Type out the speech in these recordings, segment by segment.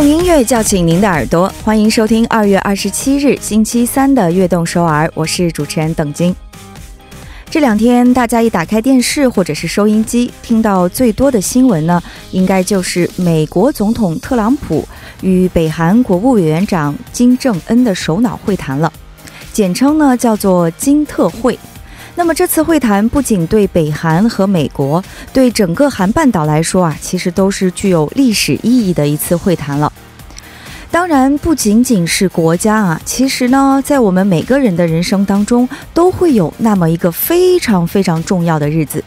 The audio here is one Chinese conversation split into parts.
用音乐叫醒您的耳朵，欢迎收听二月二十七日星期三的《悦动首尔》，我是主持人邓晶。这两天，大家一打开电视或者是收音机，听到最多的新闻呢，应该就是美国总统特朗普与北韩国务委员长金正恩的首脑会谈了，简称呢叫做金特会。那么这次会谈不仅对北韩和美国，对整个韩半岛来说啊，其实都是具有历史意义的一次会谈了。当然，不仅仅是国家啊，其实呢，在我们每个人的人生当中，都会有那么一个非常非常重要的日子。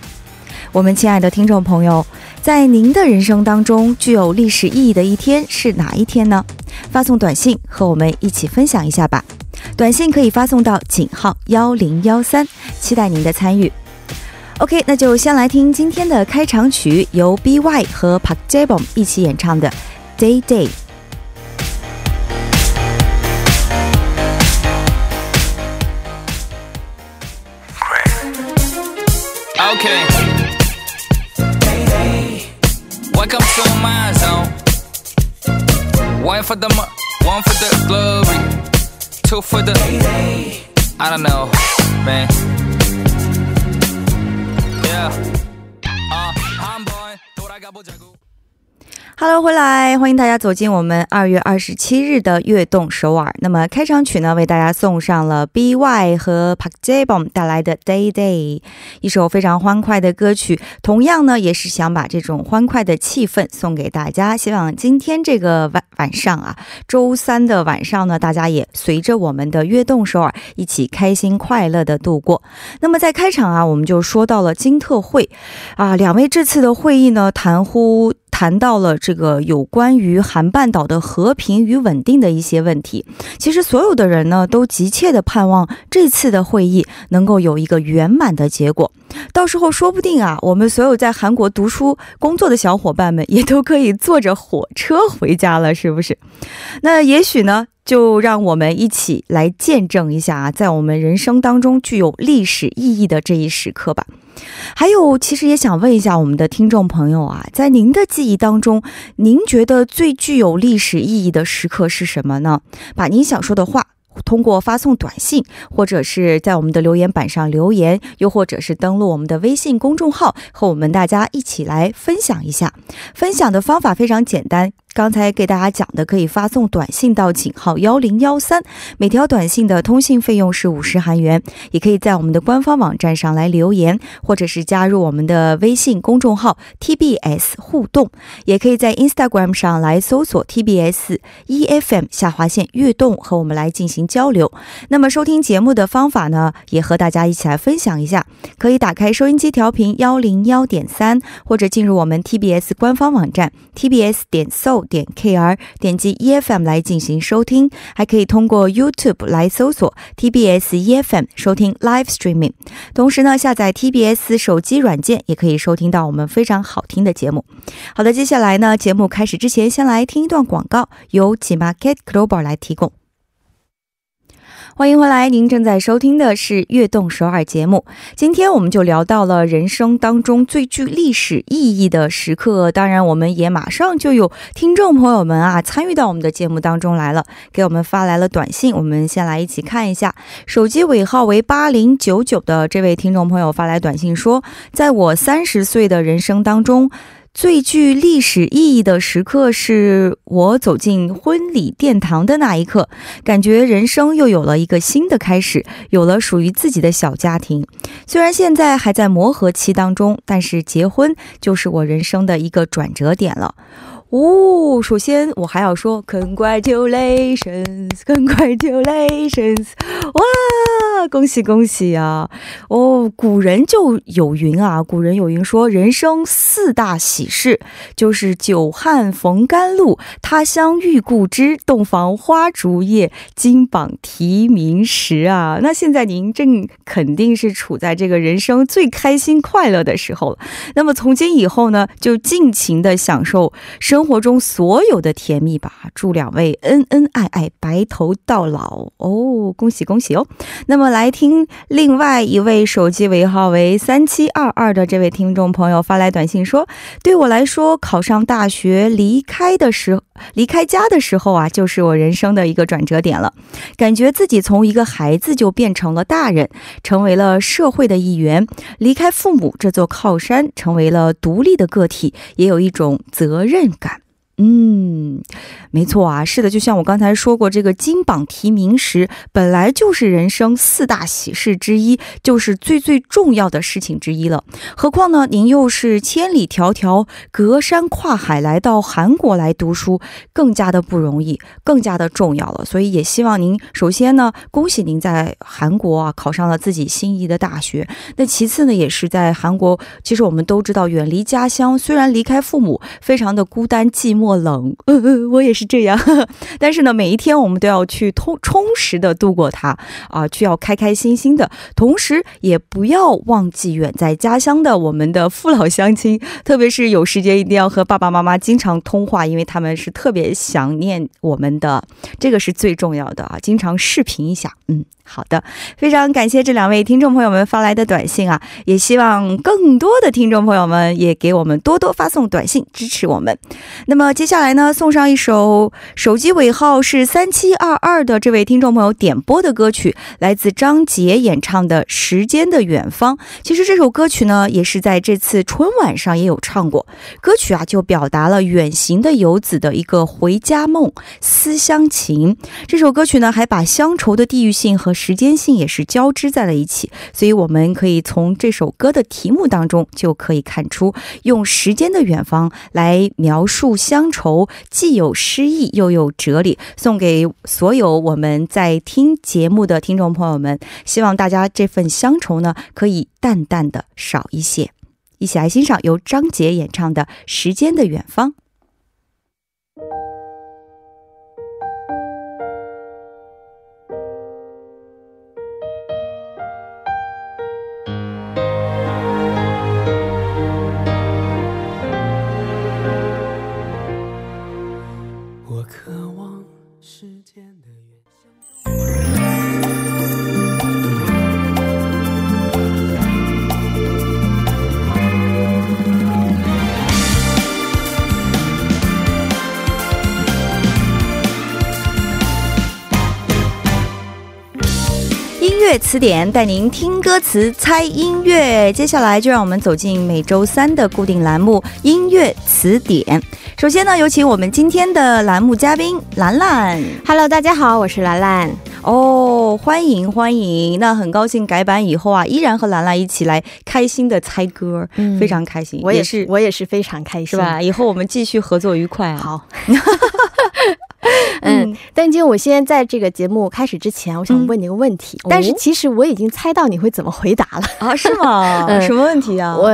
我们亲爱的听众朋友，在您的人生当中具有历史意义的一天是哪一天呢？发送短信和我们一起分享一下吧。短信可以发送到井号幺零幺三，期待您的参与。OK，那就先来听今天的开场曲，由 BY 和 Park Jae-bom 一起演唱的《Day Day》。Okay. Welcome to my zone. One for the mo- one for the glory, two for the I don't know, man. Yeah. Uh, I'm born. 돌아가 보자고. Hello，回来，欢迎大家走进我们二月二十七日的悦动首尔。那么开场曲呢，为大家送上了 B.Y 和 Park j a b o m 带来的《Day Day》，一首非常欢快的歌曲。同样呢，也是想把这种欢快的气氛送给大家。希望今天这个晚晚上啊，周三的晚上呢，大家也随着我们的悦动首尔一起开心快乐的度过。那么在开场啊，我们就说到了金特会啊，两位这次的会议呢，谈乎。谈到了这个有关于韩半岛的和平与稳定的一些问题。其实所有的人呢，都急切的盼望这次的会议能够有一个圆满的结果。到时候说不定啊，我们所有在韩国读书工作的小伙伴们也都可以坐着火车回家了，是不是？那也许呢？就让我们一起来见证一下啊，在我们人生当中具有历史意义的这一时刻吧。还有，其实也想问一下我们的听众朋友啊，在您的记忆当中，您觉得最具有历史意义的时刻是什么呢？把您想说的话。通过发送短信，或者是在我们的留言板上留言，又或者是登录我们的微信公众号，和我们大家一起来分享一下。分享的方法非常简单，刚才给大家讲的，可以发送短信到井号幺零幺三，每条短信的通信费用是五十韩元。也可以在我们的官方网站上来留言，或者是加入我们的微信公众号 TBS 互动，也可以在 Instagram 上来搜索 TBS EFM 下划线悦动，和我们来进行。交流。那么收听节目的方法呢，也和大家一起来分享一下。可以打开收音机调频幺零幺点三，或者进入我们 TBS 官方网站 tbs 点 so 点 kr，点击 EFM 来进行收听。还可以通过 YouTube 来搜索 TBS EFM 收听 Live Streaming。同时呢，下载 TBS 手机软件也可以收听到我们非常好听的节目。好的，接下来呢，节目开始之前，先来听一段广告，由 G Market Global 来提供。欢迎回来，您正在收听的是《悦动首尔》节目。今天我们就聊到了人生当中最具历史意义的时刻。当然，我们也马上就有听众朋友们啊参与到我们的节目当中来了，给我们发来了短信。我们先来一起看一下，手机尾号为八零九九的这位听众朋友发来短信说：“在我三十岁的人生当中。”最具历史意义的时刻是我走进婚礼殿堂的那一刻，感觉人生又有了一个新的开始，有了属于自己的小家庭。虽然现在还在磨合期当中，但是结婚就是我人生的一个转折点了。哦，首先我还要说 congratulations，congratulations，哇，恭喜恭喜啊！哦，古人就有云啊，古人有云说，人生四大喜事就是久旱逢甘露，他乡遇故知，洞房花烛夜，金榜题名时啊。那现在您正肯定是处在这个人生最开心快乐的时候了。那么从今以后呢，就尽情的享受生生活中所有的甜蜜吧。祝两位恩恩爱爱，白头到老哦！恭喜恭喜哦！那么来听另外一位手机尾号为三七二二的这位听众朋友发来短信说：“对我来说，考上大学离开的时候。”离开家的时候啊，就是我人生的一个转折点了。感觉自己从一个孩子就变成了大人，成为了社会的一员。离开父母这座靠山，成为了独立的个体，也有一种责任感。嗯，没错啊，是的，就像我刚才说过，这个金榜题名时，本来就是人生四大喜事之一，就是最最重要的事情之一了。何况呢，您又是千里迢迢、隔山跨海来到韩国来读书，更加的不容易，更加的重要了。所以也希望您，首先呢，恭喜您在韩国啊考上了自己心仪的大学。那其次呢，也是在韩国，其实我们都知道，远离家乡，虽然离开父母，非常的孤单寂寞。莫冷，呃呃，我也是这样。但是呢，每一天我们都要去充充实的度过它啊，去要开开心心的，同时也不要忘记远在家乡的我们的父老乡亲，特别是有时间一定要和爸爸妈妈经常通话，因为他们是特别想念我们的，这个是最重要的啊，经常视频一下，嗯。好的，非常感谢这两位听众朋友们发来的短信啊！也希望更多的听众朋友们也给我们多多发送短信支持我们。那么接下来呢，送上一首手机尾号是三七二二的这位听众朋友点播的歌曲，来自张杰演唱的《时间的远方》。其实这首歌曲呢，也是在这次春晚上也有唱过。歌曲啊，就表达了远行的游子的一个回家梦、思乡情。这首歌曲呢，还把乡愁的地域性和时间性也是交织在了一起，所以我们可以从这首歌的题目当中就可以看出，用时间的远方来描述乡愁，既有诗意又有哲理，送给所有我们在听节目的听众朋友们。希望大家这份乡愁呢，可以淡淡的少一些。一起来欣赏由张杰演唱的《时间的远方》。词典带您听歌词、猜音乐。接下来就让我们走进每周三的固定栏目——音乐词典。首先呢，有请我们今天的栏目嘉宾兰兰。Hello，大家好，我是兰兰。哦，欢迎欢迎！那很高兴改版以后啊，依然和兰兰一起来开心的猜歌，非常开心。我也是，我也是非常开心，是吧？以后我们继续合作愉快啊！好。嗯，但今天我先在这个节目开始之前，我想问你个问题。但是其实我已经猜到你会怎么回答了啊？是吗？什么问题啊？我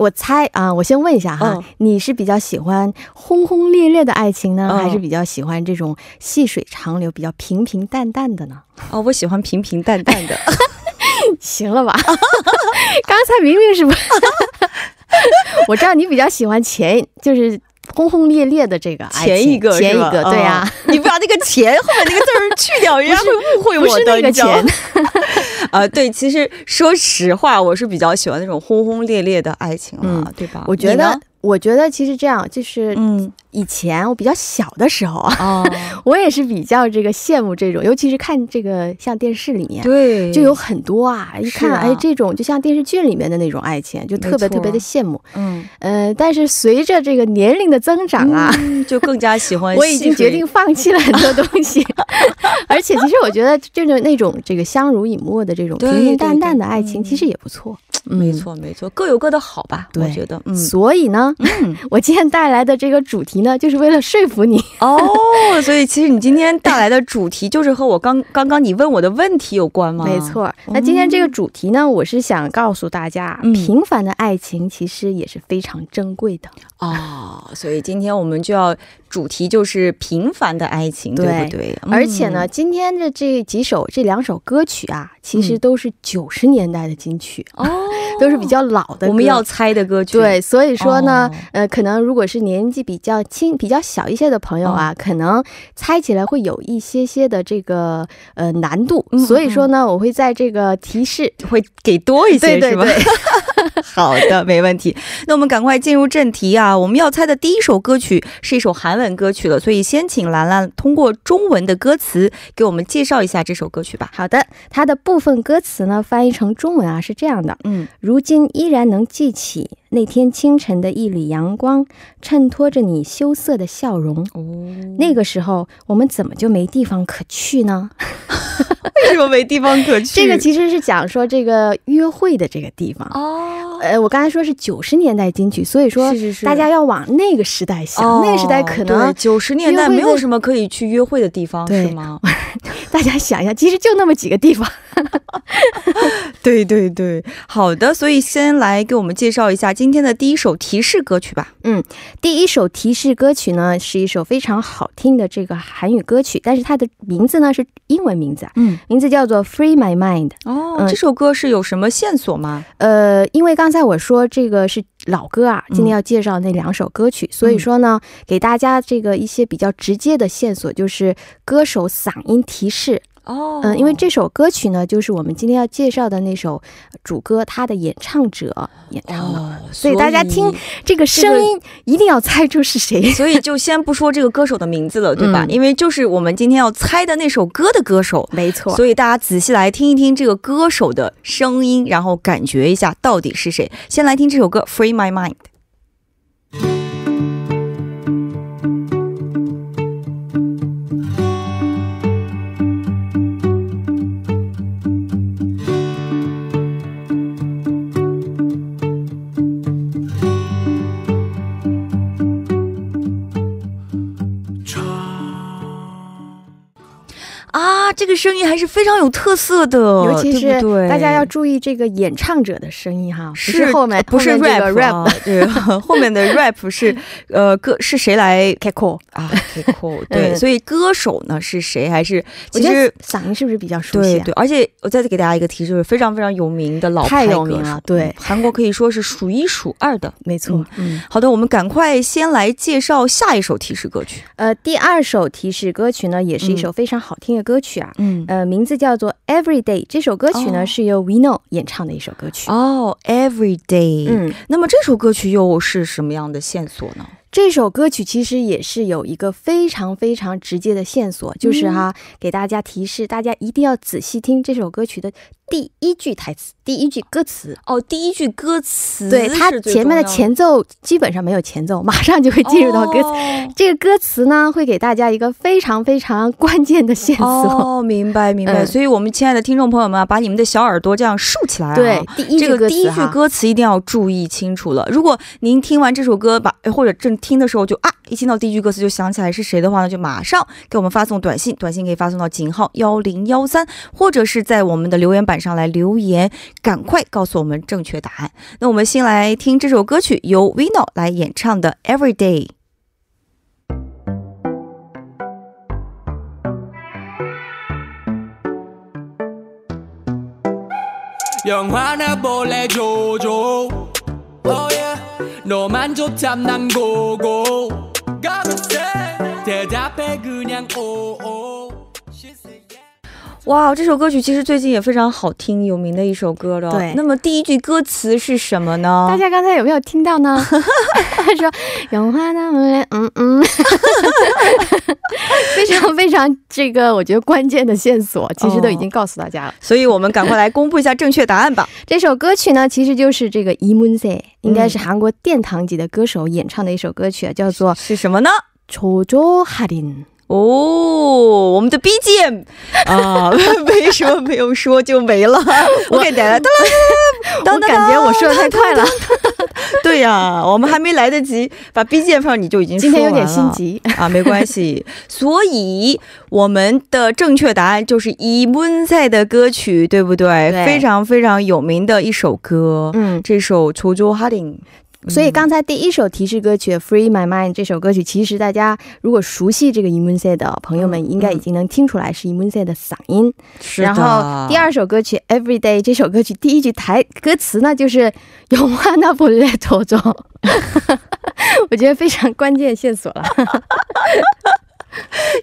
我猜啊，我先问一下哈，你是比较喜欢轰轰烈烈的爱情呢，还是比较喜欢这种细水长流、比较平平淡淡的呢？哦，我喜欢平平淡淡的，行了吧？刚才明明是不，我知道你比较喜欢前，就是。轰轰烈烈的这个前一个前一个对呀，你不把那个前后面那个字儿去掉，人家会误会我的。那个钱啊，对，其实说实话，我是比较喜欢那种轰轰烈烈的爱情了，对吧？我觉得，我觉得其实这样就是，嗯。以前我比较小的时候啊，我也是比较这个羡慕这种，尤其是看这个像电视里面，对，就有很多啊，一看哎，这种就像电视剧里面的那种爱情，就特别特别的羡慕。嗯，呃，但是随着这个年龄的增长啊，就更加喜欢。我已经决定放弃了很多东西，而且其实我觉得就是那种这个相濡以沫的这种平平淡淡的爱情，其实也不错。没错，没错，各有各的好吧？我觉得，嗯，所以呢，嗯，我今天带来的这个主题呢，就是为了说服你哦。所以，其实你今天带来的主题就是和我刚 刚刚你问我的问题有关吗？没错。那今天这个主题呢，我是想告诉大家，平凡的爱情其实也是非常珍贵的哦。所以今天我们就要。主题就是平凡的爱情，对不对？而且呢，今天的这几首、这两首歌曲啊，其实都是九十年代的金曲哦。都是比较老的。我们要猜的歌曲。对，所以说呢，呃，可能如果是年纪比较轻、比较小一些的朋友啊，可能猜起来会有一些些的这个呃难度。所以说呢，我会在这个提示会给多一些，是吧？好的，没问题。那我们赶快进入正题啊！我们要猜的第一首歌曲是一首韩文歌曲了，所以先请兰兰通过中文的歌词给我们介绍一下这首歌曲吧。好的，它的部分歌词呢翻译成中文啊是这样的：嗯，如今依然能记起那天清晨的一缕阳光，衬托着你羞涩的笑容。哦，那个时候我们怎么就没地方可去呢？为什么没地方可去？这个其实是讲说这个约会的这个地方哦。呃，我刚才说是九十年代金曲，所以说大家要往那个时代想，那个时代可能九十年代没有什么可以去约会的地方，是吗？大家想一下，其实就那么几个地方。对对对，好的，所以先来给我们介绍一下今天的第一首提示歌曲吧。嗯，第一首提示歌曲呢是一首非常好听的这个韩语歌曲，但是它的名字呢是英文名字，嗯，名字叫做《Free My Mind》。哦，这首歌是有什么线索吗？呃，因为刚才我说这个是老歌啊，今天要介绍那两首歌曲，所以说呢，给大家这个一些比较直接的线索，就是歌手嗓音提示。哦，嗯，因为这首歌曲呢，就是我们今天要介绍的那首主歌，它的演唱者演唱的，所以大家听这个声音一定要猜出是谁。所以就先不说这个歌手的名字了，对吧？因为就是我们今天要猜的那首歌的歌手，没错。所以大家仔细来听一听这个歌手的声音，然后感觉一下到底是谁。先来听这首歌《Free My Mind》。这个声音还是非常有特色的，尤其是大家要注意这个演唱者的声音哈，不是后面不是 rap，rap，对，后面 的 rap 是呃歌是谁来开口啊？开口对，所以歌手呢是谁？还是其实嗓音是不是比较熟悉？对对，而且我再次给大家一个提示，非常非常有名的老太有名了，对，韩国可以说是数一数二的，没错。嗯，好的，我们赶快先来介绍下一首提示歌曲。呃，第二首提示歌曲呢，也是一首非常好听的歌曲啊，嗯，呃，名字。叫做 Everyday，这首歌曲呢是由 We Know 演唱的一首歌曲。哦，Everyday，嗯，那么这首歌曲又是什么样的线索呢？这首歌曲其实也是有一个非常非常直接的线索，就是哈，给大家提示，大家一定要仔细听这首歌曲的。第一句台词，第一句歌词哦，第一句歌词，对它前面的前奏基本上没有前奏，马上就会进入到歌词。这个歌词呢，会给大家一个非常非常关键的线索。哦，明白明白。所以，我们亲爱的听众朋友们啊，把你们的小耳朵这样竖起来啊。对，第一句第一句歌词一定要注意清楚了。如果您听完这首歌，把或者正听的时候就啊，一听到第一句歌词就想起来是谁的话呢，就马上给我们发送短信，短信可以发送到井号幺零幺三，或者是在我们的留言板。上来留言，赶快告诉我们正确答案。那我们先来听这首歌曲，由 Vino 来演唱的《Everyday 너만 좋다 난 고고. 대답해 그냥. 오오. 哇，这首歌曲其实最近也非常好听，有名的一首歌了。对，那么第一句歌词是什么呢？大家刚才有没有听到呢？他说“永花那么亮”，嗯嗯，非常非常这个，我觉得关键的线索其实都已经告诉大家了，所以我们赶快来公布一下正确答案吧。这首歌曲呢，其实就是这个이문세应该是韩国殿堂级的歌手演唱的一首歌曲，叫做是什么呢？초조하 린。 哦，我们的 BGM 啊，没什么，没有说就没了。我给大家都感觉我说的太快了。对呀，我们还没来得及把 BGM 放，你就已经今天有点心急啊。没关系，所以我们的正确答案就是《义门赛》的歌曲，对不对？非常非常有名的一首歌，嗯，这首《求救》（Hiding）。所以刚才第一首提示歌曲《Free My Mind》这首歌曲，其实大家如果熟悉这个 Imunse 的朋友们，应该已经能听出来是 Imunse 的嗓音。是然后第二首歌曲《Every Day》这首歌曲第一句台歌词呢，就是“永华那不列头中”，我觉得非常关键线索了。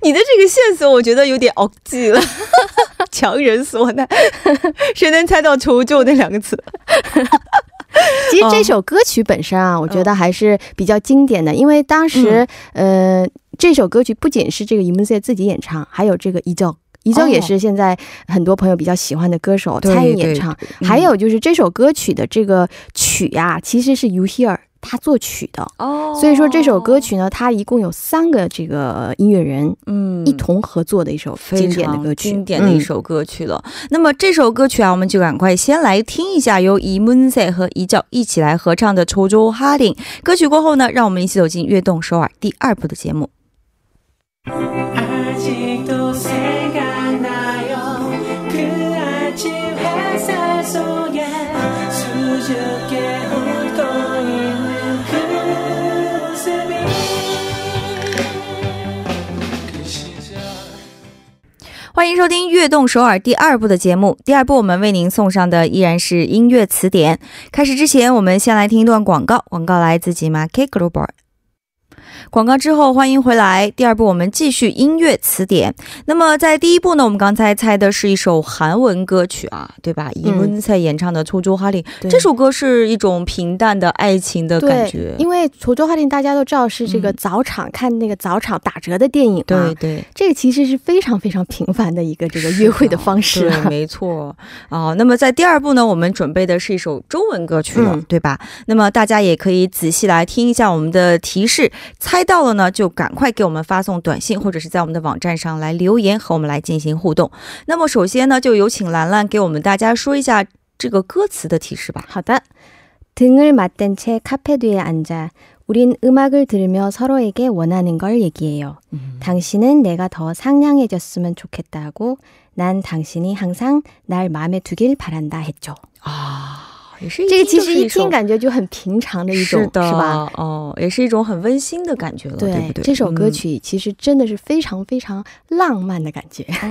你的这个线索，我觉得有点억지了，强人所难，谁能猜到“求救”那两个词？其实这首歌曲本身啊，我觉得还是比较经典的，因为当时，呃，这首歌曲不仅是这个 Imunse 自己演唱，还有这个伊正，伊正也是现在很多朋友比较喜欢的歌手参与演唱，还有就是这首歌曲的这个曲呀，其实是 You Hear。他作曲的哦，所以说这首歌曲呢，它一共有三个这个音乐人，嗯，一同合作的一首经典的歌曲，经典的一首歌曲了。那么这首歌曲啊，我们就赶快先来听一下由伊문세和伊教一起来合唱的《초조哈林》歌曲过后呢，让我们一起走进《悦动首尔》第二部的节目。 欢迎收听《悦动首尔》第二部的节目。第二部我们为您送上的依然是音乐词典。开始之前，我们先来听一段广告。广告来自 Market Global。广告之后，欢迎回来。第二部我们继续音乐词典。那么在第一部呢，我们刚才猜的是一首韩文歌曲啊，对吧？尹文在演唱的《出租哈林》这首歌是一种平淡的爱情的感觉。因为《出租哈林》大家都知道是这个早场看那个早场打折的电影嘛，对对，这个其实是非常非常平凡的一个这个约会的方式。对，没错啊。那么在第二部呢，我们准备的是一首中文歌曲了，对吧？那么大家也可以仔细来听一下我们的提示。猜到了呢，就赶快给我们发送短信，或者是在我们的网站上来留言，和我们来进行互动。那么首先呢，就有请兰兰给我们大家说一下这个歌词的提示吧。好的，등을맞댄채카페뒤에앉아우린음악을들으며서로에게원하는걸얘기해요당신은내가더상냥해졌으면좋겠다고난당신이항상날마음에두길바란다했죠啊。 这个其实一听感觉就很平常的一种，是吧？哦，也是一种很温馨的感觉了，对不对？这首歌曲其实真的是非常非常浪漫的感觉。哦，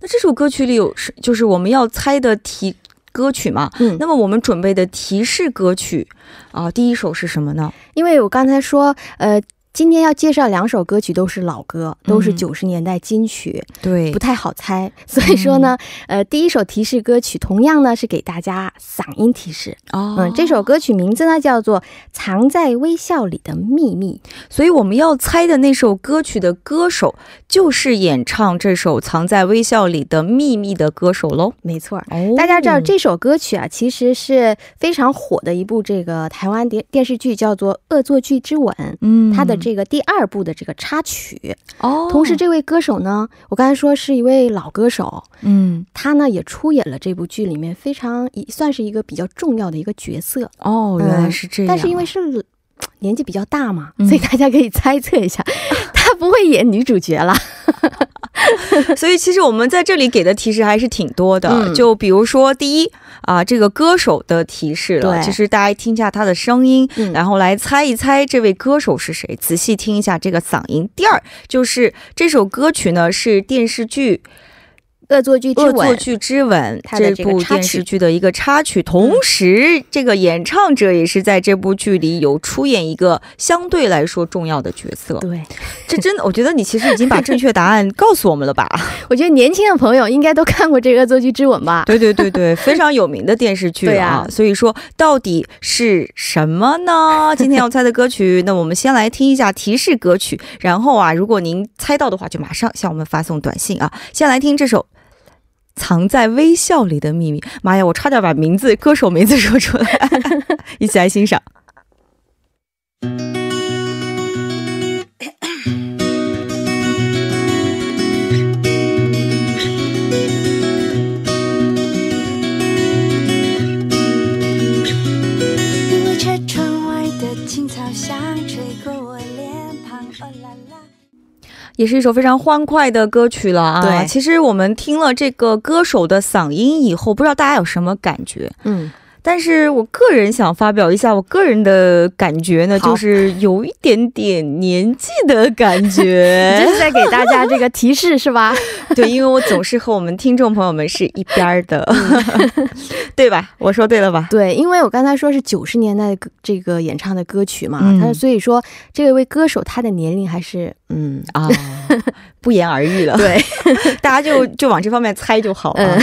那这首歌曲里有是就是我们要猜的提歌曲嘛？嗯，那么我们准备的提示歌曲啊，第一首是什么呢？因为我刚才说，呃。今天要介绍两首歌曲，都是老歌，都是九十年代金曲，对，不太好猜。所以说呢，呃，第一首提示歌曲同样呢是给大家嗓音提示哦。嗯，这首歌曲名字呢叫做《藏在微笑里的秘密》，所以我们要猜的那首歌曲的歌手就是演唱这首《藏在微笑里的秘密》的歌手喽。没错，大家知道这首歌曲啊，其实是非常火的一部这个台湾电电视剧，叫做《恶作剧之吻》。嗯，它的。这个第二部的这个插曲哦，同时这位歌手呢，我刚才说是一位老歌手，嗯，他呢也出演了这部剧里面非常一算是一个比较重要的一个角色哦，原来是这样，但是因为是年纪比较大嘛，所以大家可以猜测一下，他不会演女主角了。所以其实我们在这里给的提示还是挺多的，就比如说第一啊，这个歌手的提示了，其实大家听一下他的声音，然后来猜一猜这位歌手是谁，仔细听一下这个嗓音。第二就是这首歌曲呢是电视剧。恶作剧之吻，恶作剧之吻，这部电视剧的一个插曲，同时这个演唱者也是在这部剧里有出演一个相对来说重要的角色。对，这真的，我觉得你其实已经把正确答案告诉我们了吧？我觉得年轻的朋友应该都看过这个恶作剧之吻吧？对对对对，非常有名的电视剧啊。所以说，到底是什么呢？今天要猜的歌曲，那我们先来听一下提示歌曲，然后啊，如果您猜到的话，就马上向我们发送短信啊。先来听这首。藏在微笑里的秘密，妈呀！我差点把名字歌手名字说出来，一起来欣赏。也是一首非常欢快的歌曲了啊！对，其实我们听了这个歌手的嗓音以后，不知道大家有什么感觉？嗯，但是我个人想发表一下我个人的感觉呢，就是有一点点年纪的感觉。这是在给大家这个提示是吧？对，因为我总是和我们听众朋友们是一边的，对吧？我说对了吧？对，因为我刚才说是九十年代这个演唱的歌曲嘛，他所以说这位歌手他的年龄还是嗯啊。不言而喻了，对，大家就就往这方面猜就好了。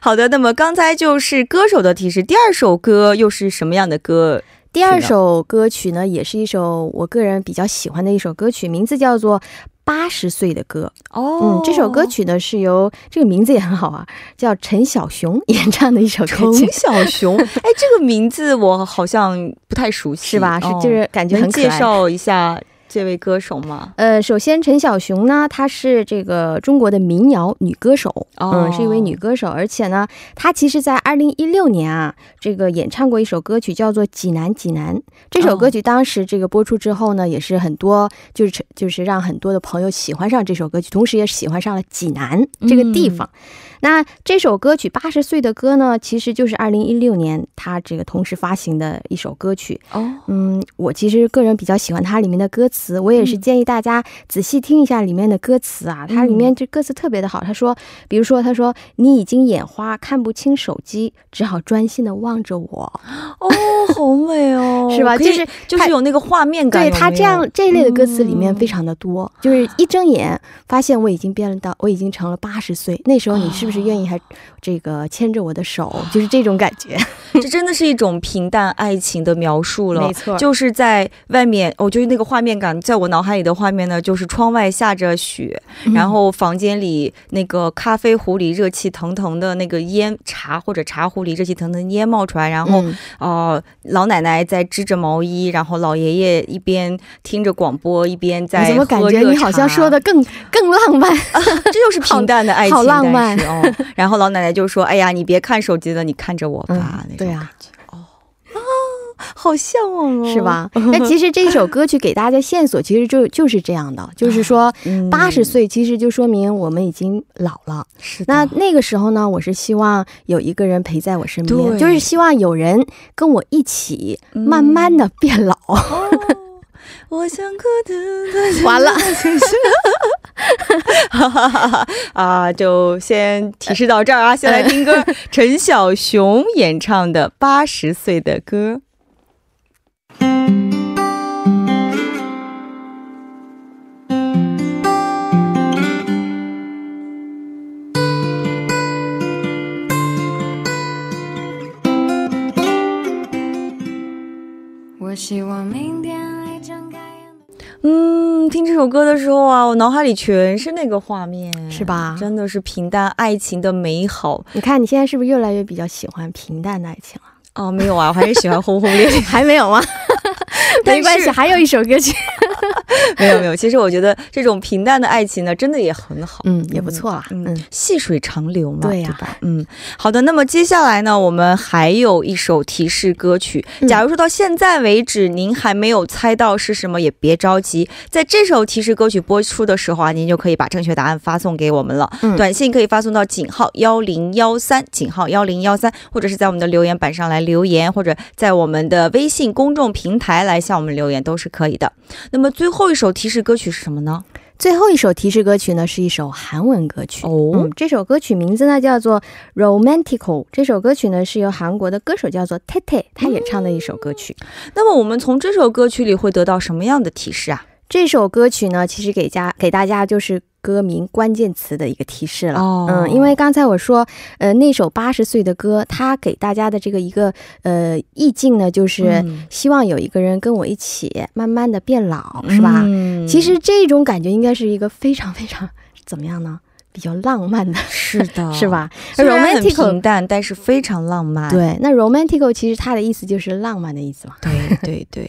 好的，那么刚才就是歌手的提示，第二首歌又是什么样的歌？第二首歌曲呢，也是一首我个人比较喜欢的一首歌曲，名字叫做《八十岁的歌》。哦，嗯，这首歌曲呢是由这个名字也很好啊，叫陈小熊演唱的一首歌曲。陈小熊，哎，这个名字我好像不太熟悉，是吧？是，就是感觉很介绍一下。这位歌手吗？呃，首先陈小熊呢，她是这个中国的民谣女歌手，嗯，是一位女歌手，而且呢，她其实在二零一六年啊，这个演唱过一首歌曲，叫做《济南济南》。这首歌曲当时这个播出之后呢，也是很多就是就是让很多的朋友喜欢上这首歌曲，同时也喜欢上了济南这个地方。那这首歌曲《八十岁的歌》呢，其实就是二零一六年他这个同时发行的一首歌曲。哦，嗯，我其实个人比较喜欢它里面的歌词，我也是建议大家仔细听一下里面的歌词啊。它里面这歌词特别的好，他说，比如说他说你已经眼花看不清手机，只好专心的望着我。哦，好美哦，是吧？就是就是有那个画面感。对他这样这一类的歌词里面非常的多，就是一睁眼发现我已经变了到我已经成了八十岁，那时候你是不是？是愿意还这个牵着我的手，就是这种感觉。这真的是一种平淡爱情的描述了。没错，就是在外面，我觉得那个画面感，在我脑海里的画面呢，就是窗外下着雪，然后房间里那个咖啡壶里热气腾腾的那个烟茶或者茶壶里热气腾腾烟冒出来，然后呃老奶奶在织着毛衣，然后老爷爷一边听着广播一边在怎么感觉你好像说的更更浪漫？这就是平淡的爱情，好浪漫哦。然后老奶奶就说：“哎呀，你别看手机了，你看着我吧。”对啊，哦。啊，好向往哦，是吧？那其实这首歌曲给大家的线索，其实就就是这样的，就是说八十岁其实就说明我们已经老了。是那那个时候呢，我是希望有一个人陪在我身边，就是希望有人跟我一起慢慢的变老。我想哭的完了，啊，就先提示到这儿啊，先来听歌，陈小熊演唱的《八十岁的歌》。这首歌的时候啊，我脑海里全是那个画面，是吧？真的是平淡爱情的美好。你看，你现在是不是越来越比较喜欢平淡的爱情了？哦，没有啊，我还是喜欢轰轰烈烈。还没有吗？没关系，还有一首歌曲。没有没有，其实我觉得这种平淡的爱情呢，真的也很好，嗯，也不错啊，嗯，细水长流嘛，对呀，嗯，好的，那么接下来呢，我们还有一首提示歌曲。假如说到现在为止您还没有猜到是什么，也别着急，在这首提示歌曲播出的时候啊，您就可以把正确答案发送给我们了。嗯。短信可以发送到井号幺零幺三，井号幺零幺三，或者是在我们的留言板上来留言，或者在我们的微信公众平台来向我们留言都是可以的。那么最后一首提示歌曲是什么呢？最后一首提示歌曲呢是一首韩文歌曲哦。这首歌曲名字呢叫做《Romantical》。这首歌曲呢是由韩国的歌手叫做 Tete 他演唱的一首歌曲。那么我们从这首歌曲里会得到什么样的提示啊？这首歌曲呢，其实给家给大家就是歌名关键词的一个提示了。嗯，因为刚才我说，呃，那首八十岁的歌，它给大家的这个一个呃意境呢，就是希望有一个人跟我一起慢慢的变老，是吧？其实这种感觉应该是一个非常非常怎么样呢？比较浪漫的，是的，是吧？romantic 平淡，但是非常浪漫。对，那 romantic 其实它的意思就是浪漫的意思嘛。对对对，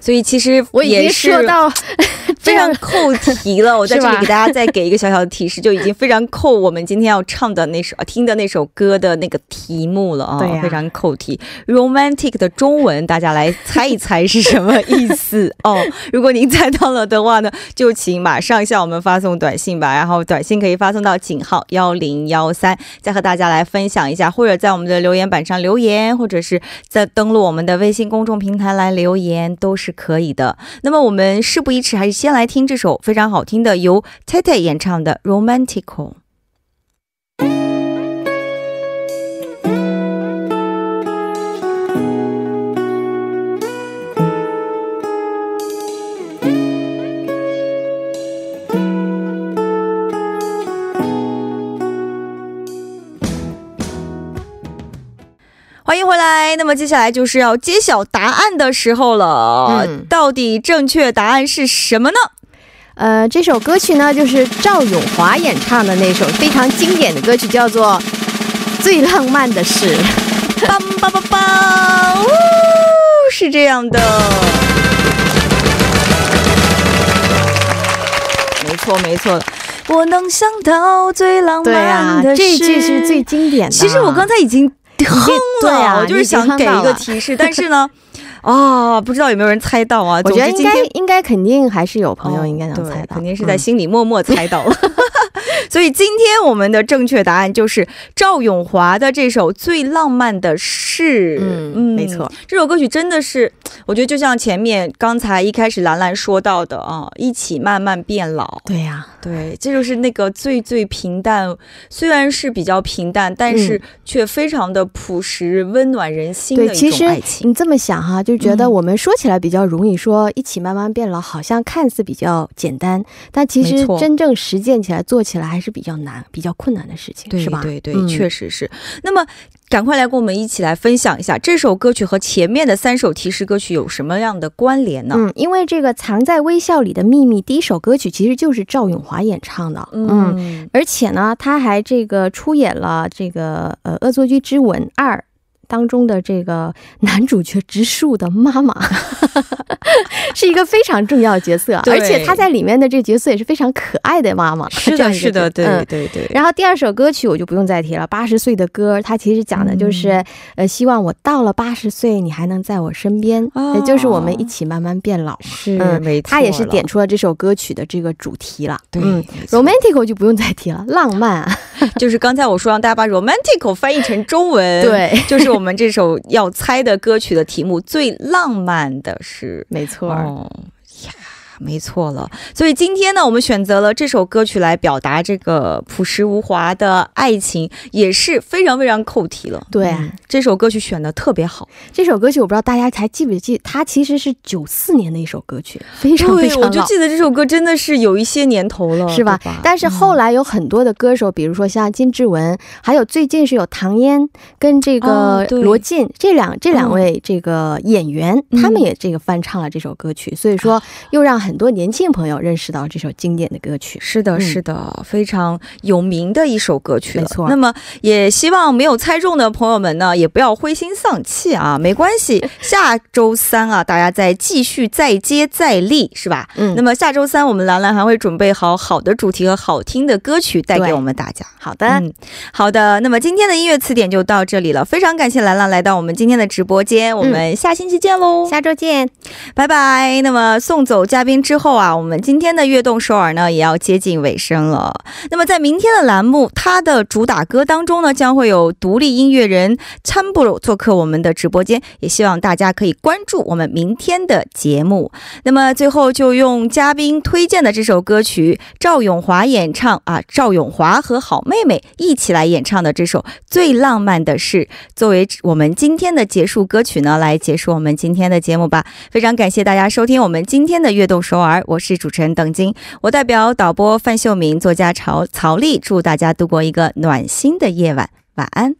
所以其实我已经说到 非常扣题了。我在这里给大家再给一个小小的提示，就已经非常扣我们今天要唱的那首、听的那首歌的那个题目了啊，对非常扣题。Romantic 的中文，大家来猜一猜是什么意思哦？如果您猜到了的话呢，就请马上向我们发送短信吧。然后短信可以发送到井号幺零幺三，再和大家来分享一下，或者在我们的留言板上留言，或者是在登录我们的微信公众平台来留言，都是可以的。那么我们事不宜迟，还是先来听这首非常好听的由 Tete 演唱的《Romantic》。欢迎回来。那么接下来就是要揭晓答案的时候了。嗯，到底正确答案是什么呢？呃，这首歌曲呢，就是赵咏华演唱的那首非常经典的歌曲，叫做《最浪漫的事》。梆梆梆梆，呜，是这样的。没错，没错。我能想到最浪漫的事，这句是最经典的。其实我刚才已经。哼了，我就是想给一个提示，但是呢，啊，不知道有没有人猜到啊？我觉得应该应该肯定还是有朋友应该能猜到，肯定是在心里默默猜到了。所以今天我们的正确答案就是赵咏华的这首《最浪漫的事》。嗯，没错，这首歌曲真的是，我觉得就像前面刚才一开始兰兰说到的啊，一起慢慢变老。对呀，对，这就是那个最最平淡，虽然是比较平淡，但是却非常的朴实、温暖人心的一种爱情。你这么想哈，就觉得我们说起来比较容易，说一起慢慢变老，好像看似比较简单，但其实真正实践起来、做起来还是比较难、比较困难的事情，是吧？对对，确实是。那么，赶快来跟我们一起来分享一下这首歌曲和前面的三首提示歌曲有什么样的关联呢？嗯，因为这个《藏在微笑里的秘密》第一首歌曲其实就是赵咏华演唱的，嗯，而且呢，他还这个出演了这个呃《恶作剧之吻二》。当中的这个男主角植树的妈妈 是一个非常重要的角色，而且他在里面的这个角色也是非常可爱的妈妈。是的，是的，对对对。然后第二首歌曲我就不用再提了，《八十岁的歌》，它其实讲的就是呃，希望我到了八十岁，你还能在我身边，也就是我们一起慢慢变老。是，没错。他也是点出了这首歌曲的这个主题了。对，romantic 就不用再提了，浪漫 就是刚才我说让大家把 romantic 翻译成中文，对，就是。我们这首要猜的歌曲的题目最浪漫的是，没错。没错了，所以今天呢，我们选择了这首歌曲来表达这个朴实无华的爱情，也是非常非常扣题了。对，这首歌曲选的特别好。这首歌曲我不知道大家还记不记，它其实是九四年的一首歌曲，非常非常我就记得这首歌真的是有一些年头了，是吧？但是后来有很多的歌手，比如说像金志文，还有最近是有唐嫣跟这个罗晋这两这两位这个演员，他们也这个翻唱了这首歌曲，所以说又让很。很多年轻朋友认识到这首经典的歌曲，是的，是的，非常有名的一首歌曲，没错。那么也希望没有猜中的朋友们呢，也不要灰心丧气啊，没关系，下周三啊，大家再继续再接再厉，是吧？嗯。那么下周三我们兰兰还会准备好好的主题和好听的歌曲带给我们大家。好的，嗯，好的。那么今天的音乐词典就到这里了，非常感谢兰兰来到我们今天的直播间，我们下星期见喽，下周见，拜拜。那么送走嘉宾。之后啊，我们今天的悦动首尔呢也要接近尾声了。那么在明天的栏目，它的主打歌当中呢，将会有独立音乐人参布鲁做客我们的直播间，也希望大家可以关注我们明天的节目。那么最后就用嘉宾推荐的这首歌曲，赵咏华演唱啊，赵咏华和好妹妹一起来演唱的这首《最浪漫的事》，作为我们今天的结束歌曲呢，来结束我们今天的节目吧。非常感谢大家收听我们今天的悦动。首尔，我是主持人邓晶，我代表导播范秀明、作家曹曹丽，祝大家度过一个暖心的夜晚，晚安。